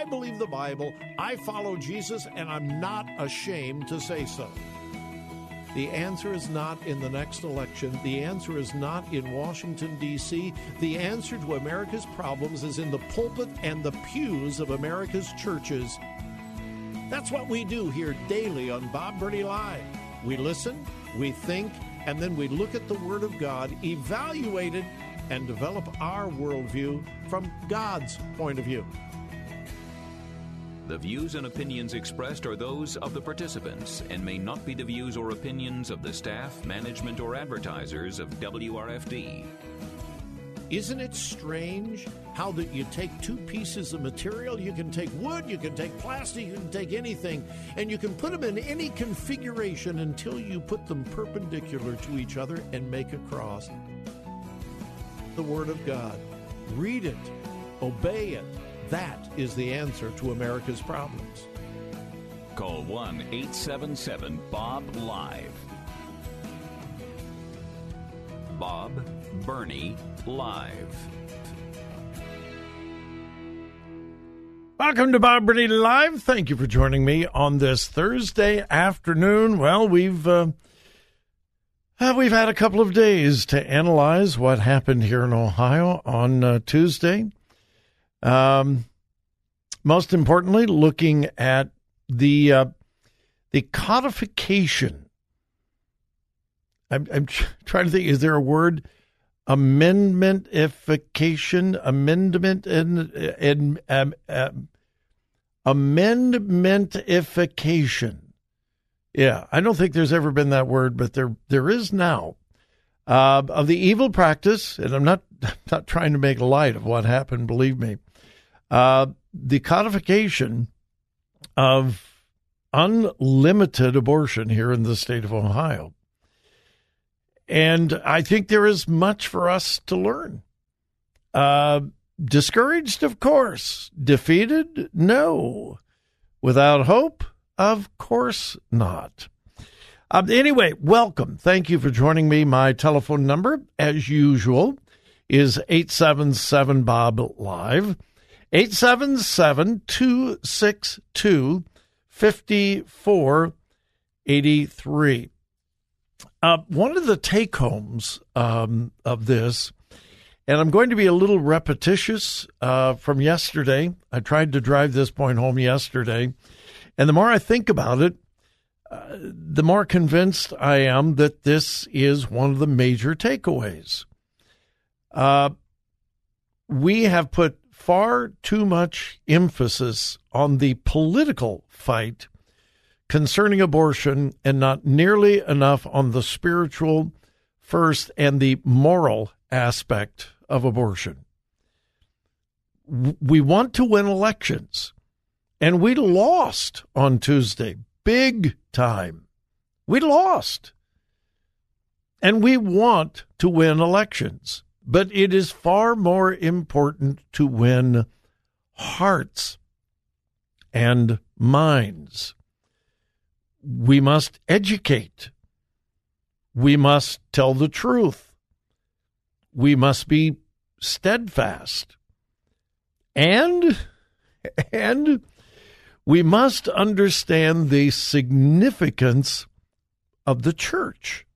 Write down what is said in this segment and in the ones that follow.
I believe the Bible, I follow Jesus, and I'm not ashamed to say so. The answer is not in the next election. The answer is not in Washington, D.C. The answer to America's problems is in the pulpit and the pews of America's churches. That's what we do here daily on Bob Burney Live. We listen, we think, and then we look at the Word of God, evaluate it, and develop our worldview from God's point of view. The views and opinions expressed are those of the participants and may not be the views or opinions of the staff, management, or advertisers of WRFD. Isn't it strange how that you take two pieces of material? You can take wood, you can take plastic, you can take anything, and you can put them in any configuration until you put them perpendicular to each other and make a cross. The Word of God. Read it, obey it. That is the answer to America's problems. Call 1 877 Bob Live. Bob Burney Live. Welcome to Bob Burney Live. Thank you for joining me on this Thursday afternoon. Well, we've uh, uh, we've had a couple of days to analyze what happened here in Ohio on uh, Tuesday. Um, most importantly, looking at the uh, the codification. I'm, I'm trying to think. Is there a word? Amendmentification, amendment, and and um, um, amendmentification. Yeah, I don't think there's ever been that word, but there there is now uh, of the evil practice, and I'm not I'm not trying to make light of what happened. Believe me, uh, the codification of unlimited abortion here in the state of Ohio. And I think there is much for us to learn. Uh, discouraged, of course. Defeated? No. Without hope? Of course not. Um, anyway, welcome. Thank you for joining me. My telephone number, as usual, is 877 Bob Live. 877 262 5483. Uh, one of the take homes um, of this, and I'm going to be a little repetitious uh, from yesterday. I tried to drive this point home yesterday. And the more I think about it, uh, the more convinced I am that this is one of the major takeaways. Uh, we have put far too much emphasis on the political fight concerning abortion and not nearly enough on the spiritual first and the moral aspect of abortion. We want to win elections, and we lost on Tuesday, big time. We lost. And we want to win elections. But it is far more important to win hearts and minds. We must educate. We must tell the truth. We must be steadfast. And and we must understand the significance of the church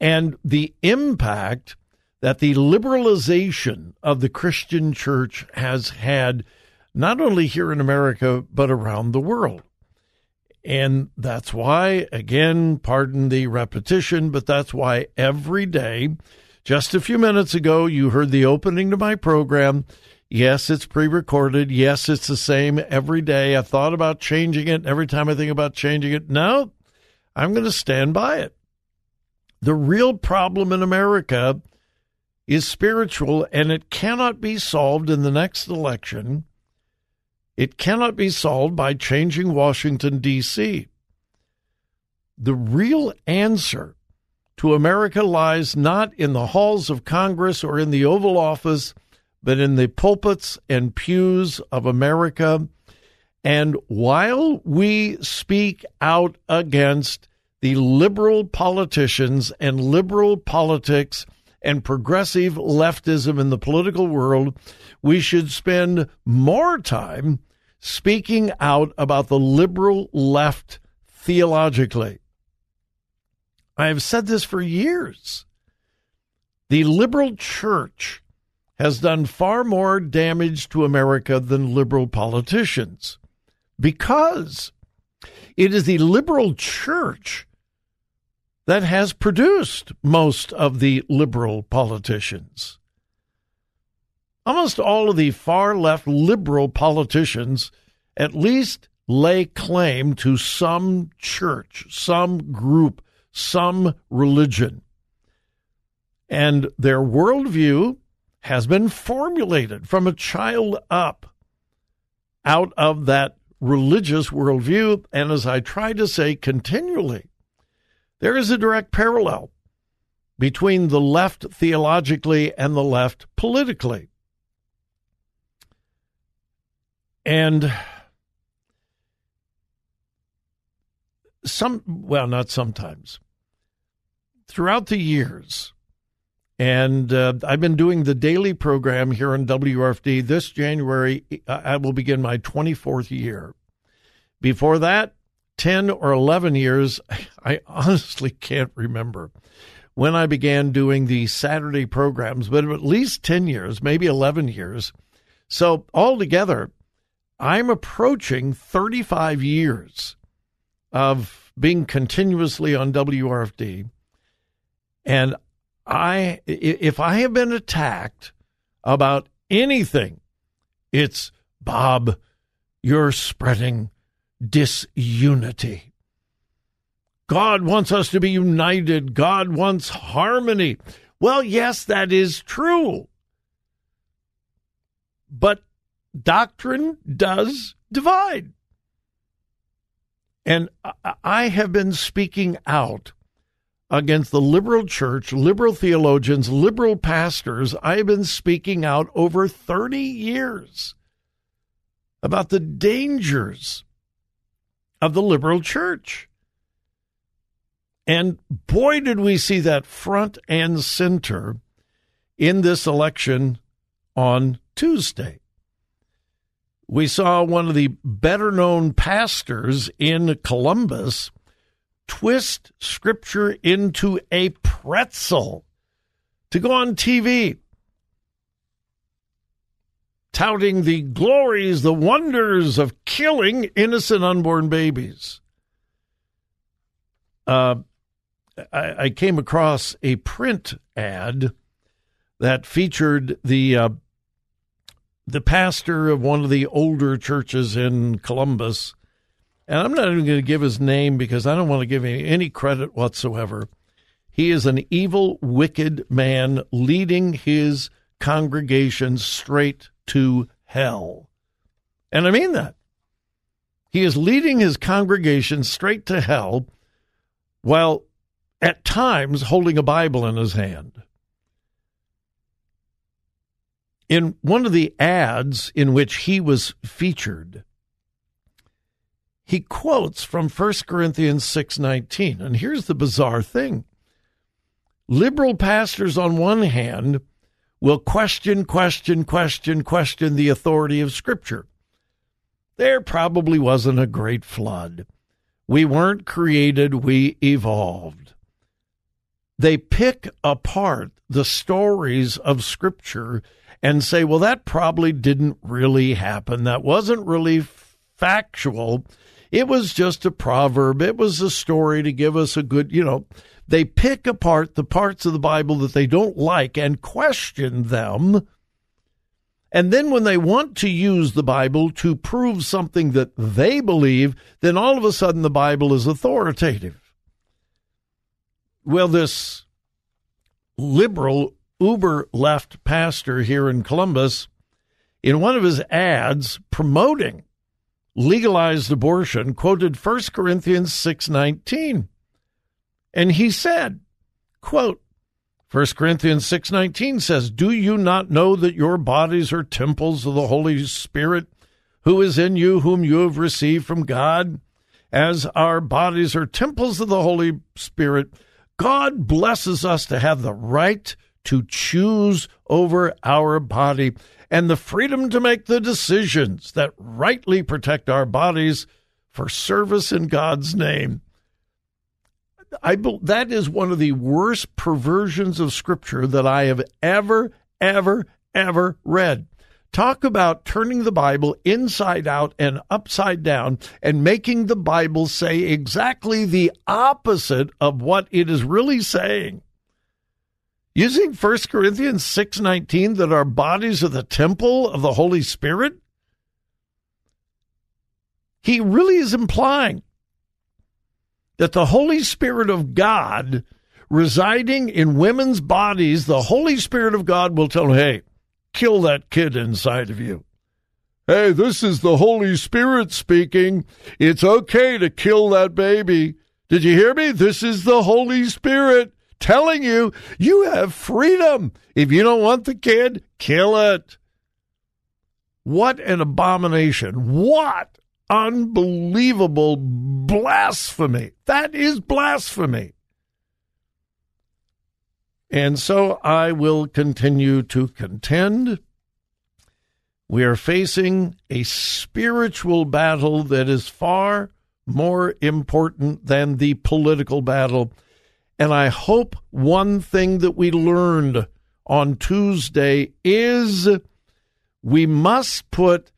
and the impact that the liberalization of the Christian church has had not only here in America, but around the world. And that's why, again, pardon the repetition, but that's why every day, just a few minutes ago, you heard the opening to my program. Yes, it's pre recorded. Yes, it's the same every day. I thought about changing it. Every time I think about changing it, no, I'm going to stand by it. The real problem in America is spiritual and it cannot be solved in the next election. It cannot be solved by changing Washington, D.C. The real answer to America lies not in the halls of Congress or in the Oval Office, but in the pulpits and pews of America. And while we speak out against the liberal politicians and liberal politics and progressive leftism in the political world, we should spend more time speaking out about the liberal left theologically. I have said this for years. The liberal church has done far more damage to America than liberal politicians because it is the liberal church that has produced most of the liberal politicians. Almost all of the far left liberal politicians at least lay claim to some church, some group, some religion. And their worldview has been formulated from a child up out of that religious worldview. And as I try to say continually, there is a direct parallel between the left theologically and the left politically. And some, well, not sometimes, throughout the years, and uh, I've been doing the daily program here on WRFD. This January, I will begin my 24th year. Before that, 10 or 11 years, I honestly can't remember when I began doing the Saturday programs, but at least 10 years, maybe 11 years. So altogether, I'm approaching 35 years of being continuously on WRFD. And I, if I have been attacked about anything, it's Bob, you're spreading disunity. God wants us to be united. God wants harmony. Well, yes, that is true. But doctrine does divide. And I have been speaking out against the liberal church, liberal theologians, liberal pastors. I have been speaking out over 30 years about the dangers of the liberal church. And boy, did we see that front and center in this election on Tuesday. We saw one of the better known pastors in Columbus twist scripture into a pretzel to go on TV touting the glories, the wonders of killing innocent unborn babies. Uh, I, I, came across a print ad that featured the uh, the pastor of one of the older churches in Columbus, and I'm not even going to give his name because I don't want to give him any credit whatsoever. He is an evil, wicked man leading his congregation straight to hell. And I mean that. He is leading his congregation straight to hell while at times holding a Bible in his hand. In one of the ads in which he was featured, he quotes from 1 Corinthians 6:19. And here's the bizarre thing. Liberal pastors on one hand will question, question, question, question the authority of Scripture. There probably wasn't a great flood. We weren't created, we evolved. They pick apart the stories of Scripture and say, well, that probably didn't really happen. That wasn't really factual. It was just a proverb. It was a story to give us a good, you know, they pick apart the parts of the Bible that they don't like and question them. And then when they want to use the Bible to prove something that they believe, then all of a sudden the Bible is authoritative. Well, this liberal uber left pastor here in Columbus, in one of his ads promoting legalized abortion, quoted 1 Corinthians 6:19. And he said, quote, 1 Corinthians 6:19 says, "Do you not know that your bodies are temples of the Holy Spirit who is in you whom you have received from God? As our bodies are temples of the Holy Spirit, God blesses us to have the right to choose over our body and the freedom to make the decisions that rightly protect our bodies for service in God's name." I that is one of the worst perversions of scripture that I have ever ever ever read. Talk about turning the Bible inside out and upside down and making the Bible say exactly the opposite of what it is really saying. Using 1 Corinthians 6:19 that our bodies are the temple of the Holy Spirit? He really is implying that the Holy Spirit of God residing in women's bodies, the Holy Spirit of God will tell, hey, kill that kid inside of you. Hey, this is the Holy Spirit speaking. It's okay to kill that baby. Did you hear me? This is the Holy Spirit telling you you have freedom. If you don't want the kid, kill it. What an abomination. What unbelievable blasphemy. That is blasphemy. And so I will continue to contend. We are facing a spiritual battle that is far more important than the political battle. And I hope one thing that we learned on Tuesday is we must put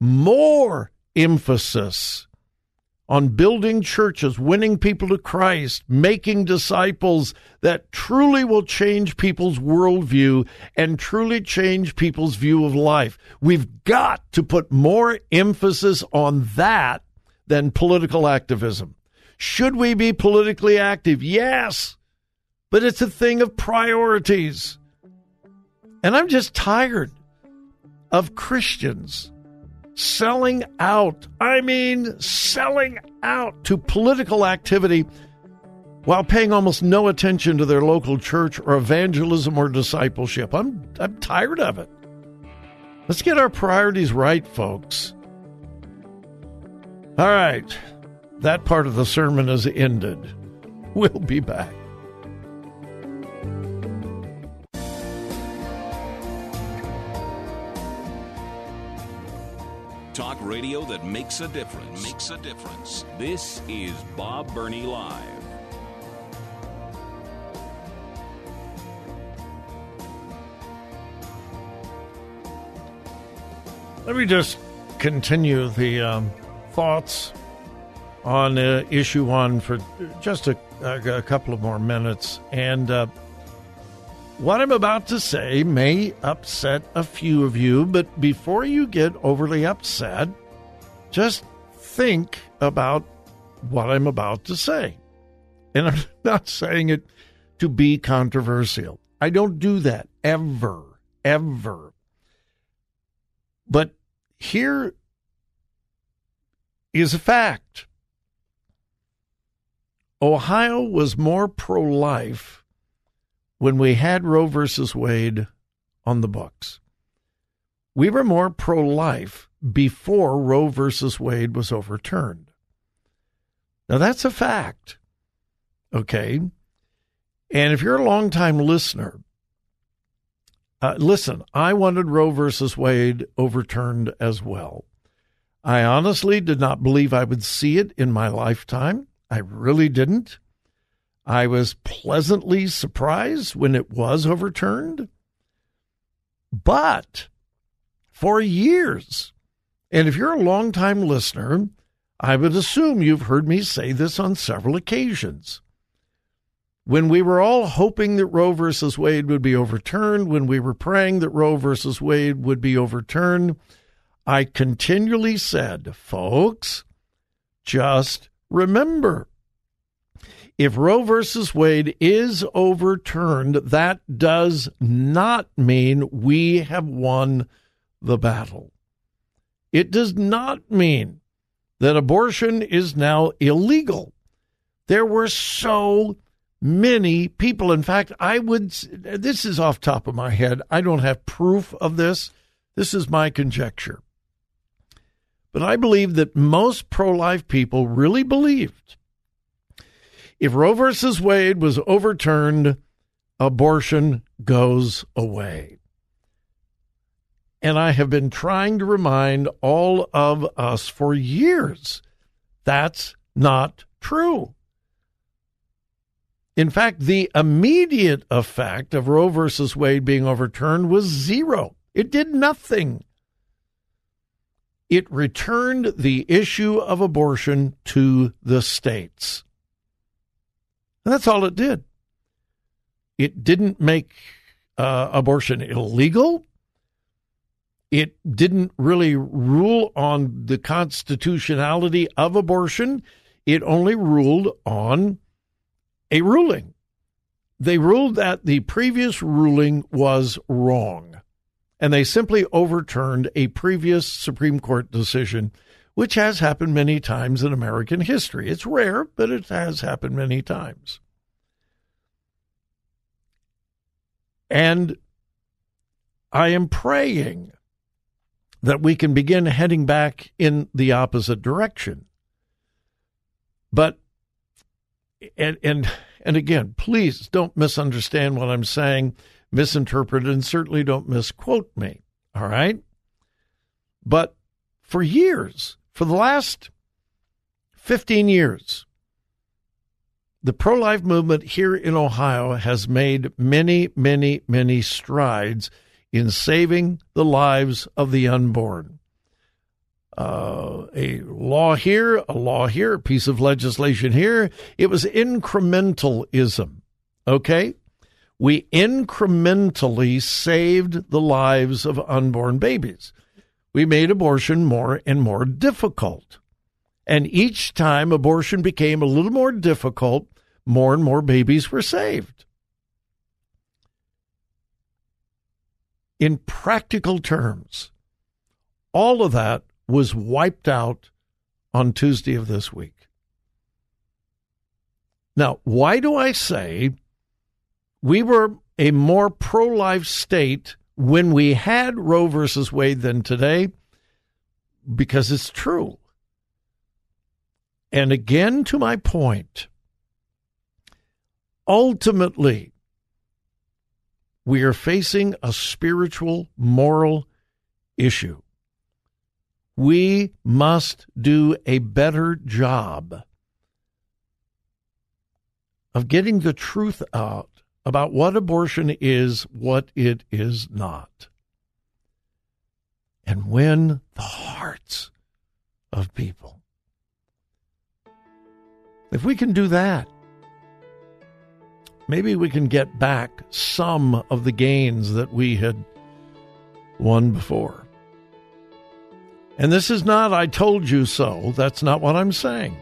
more emphasis on building churches, winning people to Christ, making disciples that truly will change people's worldview and truly change people's view of life. We've got to put more emphasis on that than political activism. Should we be politically active? Yes, but it's a thing of priorities. And I'm just tired of Christians selling out. I mean, selling out to political activity while paying almost no attention to their local church or evangelism or discipleship. I'm, I'm tired of it. Let's get our priorities right, folks. All right. That part of the sermon is ended. We'll be back. Radio that makes a difference. Makes a difference. This is Bob Burney Live. Let me just continue the um, thoughts on uh, issue one for just a, a, couple of more minutes. And uh, what I'm about to say may upset a few of you, but before you get overly upset, just think about what I'm about to say. And I'm not saying it to be controversial. I don't do that ever, ever. But here is a fact Ohio was more pro life when we had Roe versus Wade on the books. We were more pro life before Roe versus Wade was overturned. Now, that's a fact. Okay. And if you're a longtime listener, uh, listen, I wanted Roe versus Wade overturned as well. I honestly did not believe I would see it in my lifetime. I really didn't. I was pleasantly surprised when it was overturned. But for years, and if you're a longtime listener, I would assume you've heard me say this on several occasions. When we were all hoping that Roe versus Wade would be overturned, when we were praying that Roe versus Wade would be overturned, I continually said, folks, just remember If Roe versus Wade is overturned, that does not mean we have won the battle. It does not mean that abortion is now illegal. There were so many people. In fact, I would, this is off top of my head. I don't have proof of this. This is my conjecture. But I believe that most pro life people really believed if Roe versus Wade was overturned, abortion goes away. And I have been trying to remind all of us for years that's not true. In fact, the immediate effect of Roe versus Wade being overturned was zero. It did nothing. It returned the issue of abortion to the states. And that's all it did. It didn't make uh, abortion illegal. It didn't really rule on the constitutionality of abortion. It only ruled on a ruling. They ruled that the previous ruling was wrong, and they simply overturned a previous Supreme Court decision, which has happened many times in American history. It's rare, but it has happened many times. And I am praying that we can begin heading back in the opposite direction. But and and and again, please don't misunderstand what I'm saying, misinterpret, and certainly don't misquote me. All right. But for years, for the last 15 years, the pro life movement here in Ohio has made many, many, many strides in saving the lives of the unborn. Uh, a law here, a law here, a piece of legislation here. It was incrementalism. Okay? We incrementally saved the lives of unborn babies. We made abortion more and more difficult. And each time abortion became a little more difficult, more and more babies were saved. In practical terms, all of that was wiped out on Tuesday of this week. Now, why do I say we were a more pro life state when we had Roe versus Wade than today? Because it's true. And again, to my point, ultimately, we are facing a spiritual, moral issue. We must do a better job of getting the truth out about what abortion is, what it is not, and win the hearts of people. If we can do that, maybe we can get back some of the gains that we had won before. And this is not, I told you so. That's not what I'm saying.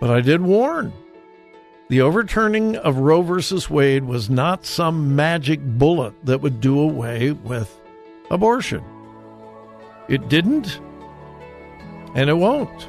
But I did warn. The overturning of Roe versus Wade was not some magic bullet that would do away with abortion. It didn't, and it won't.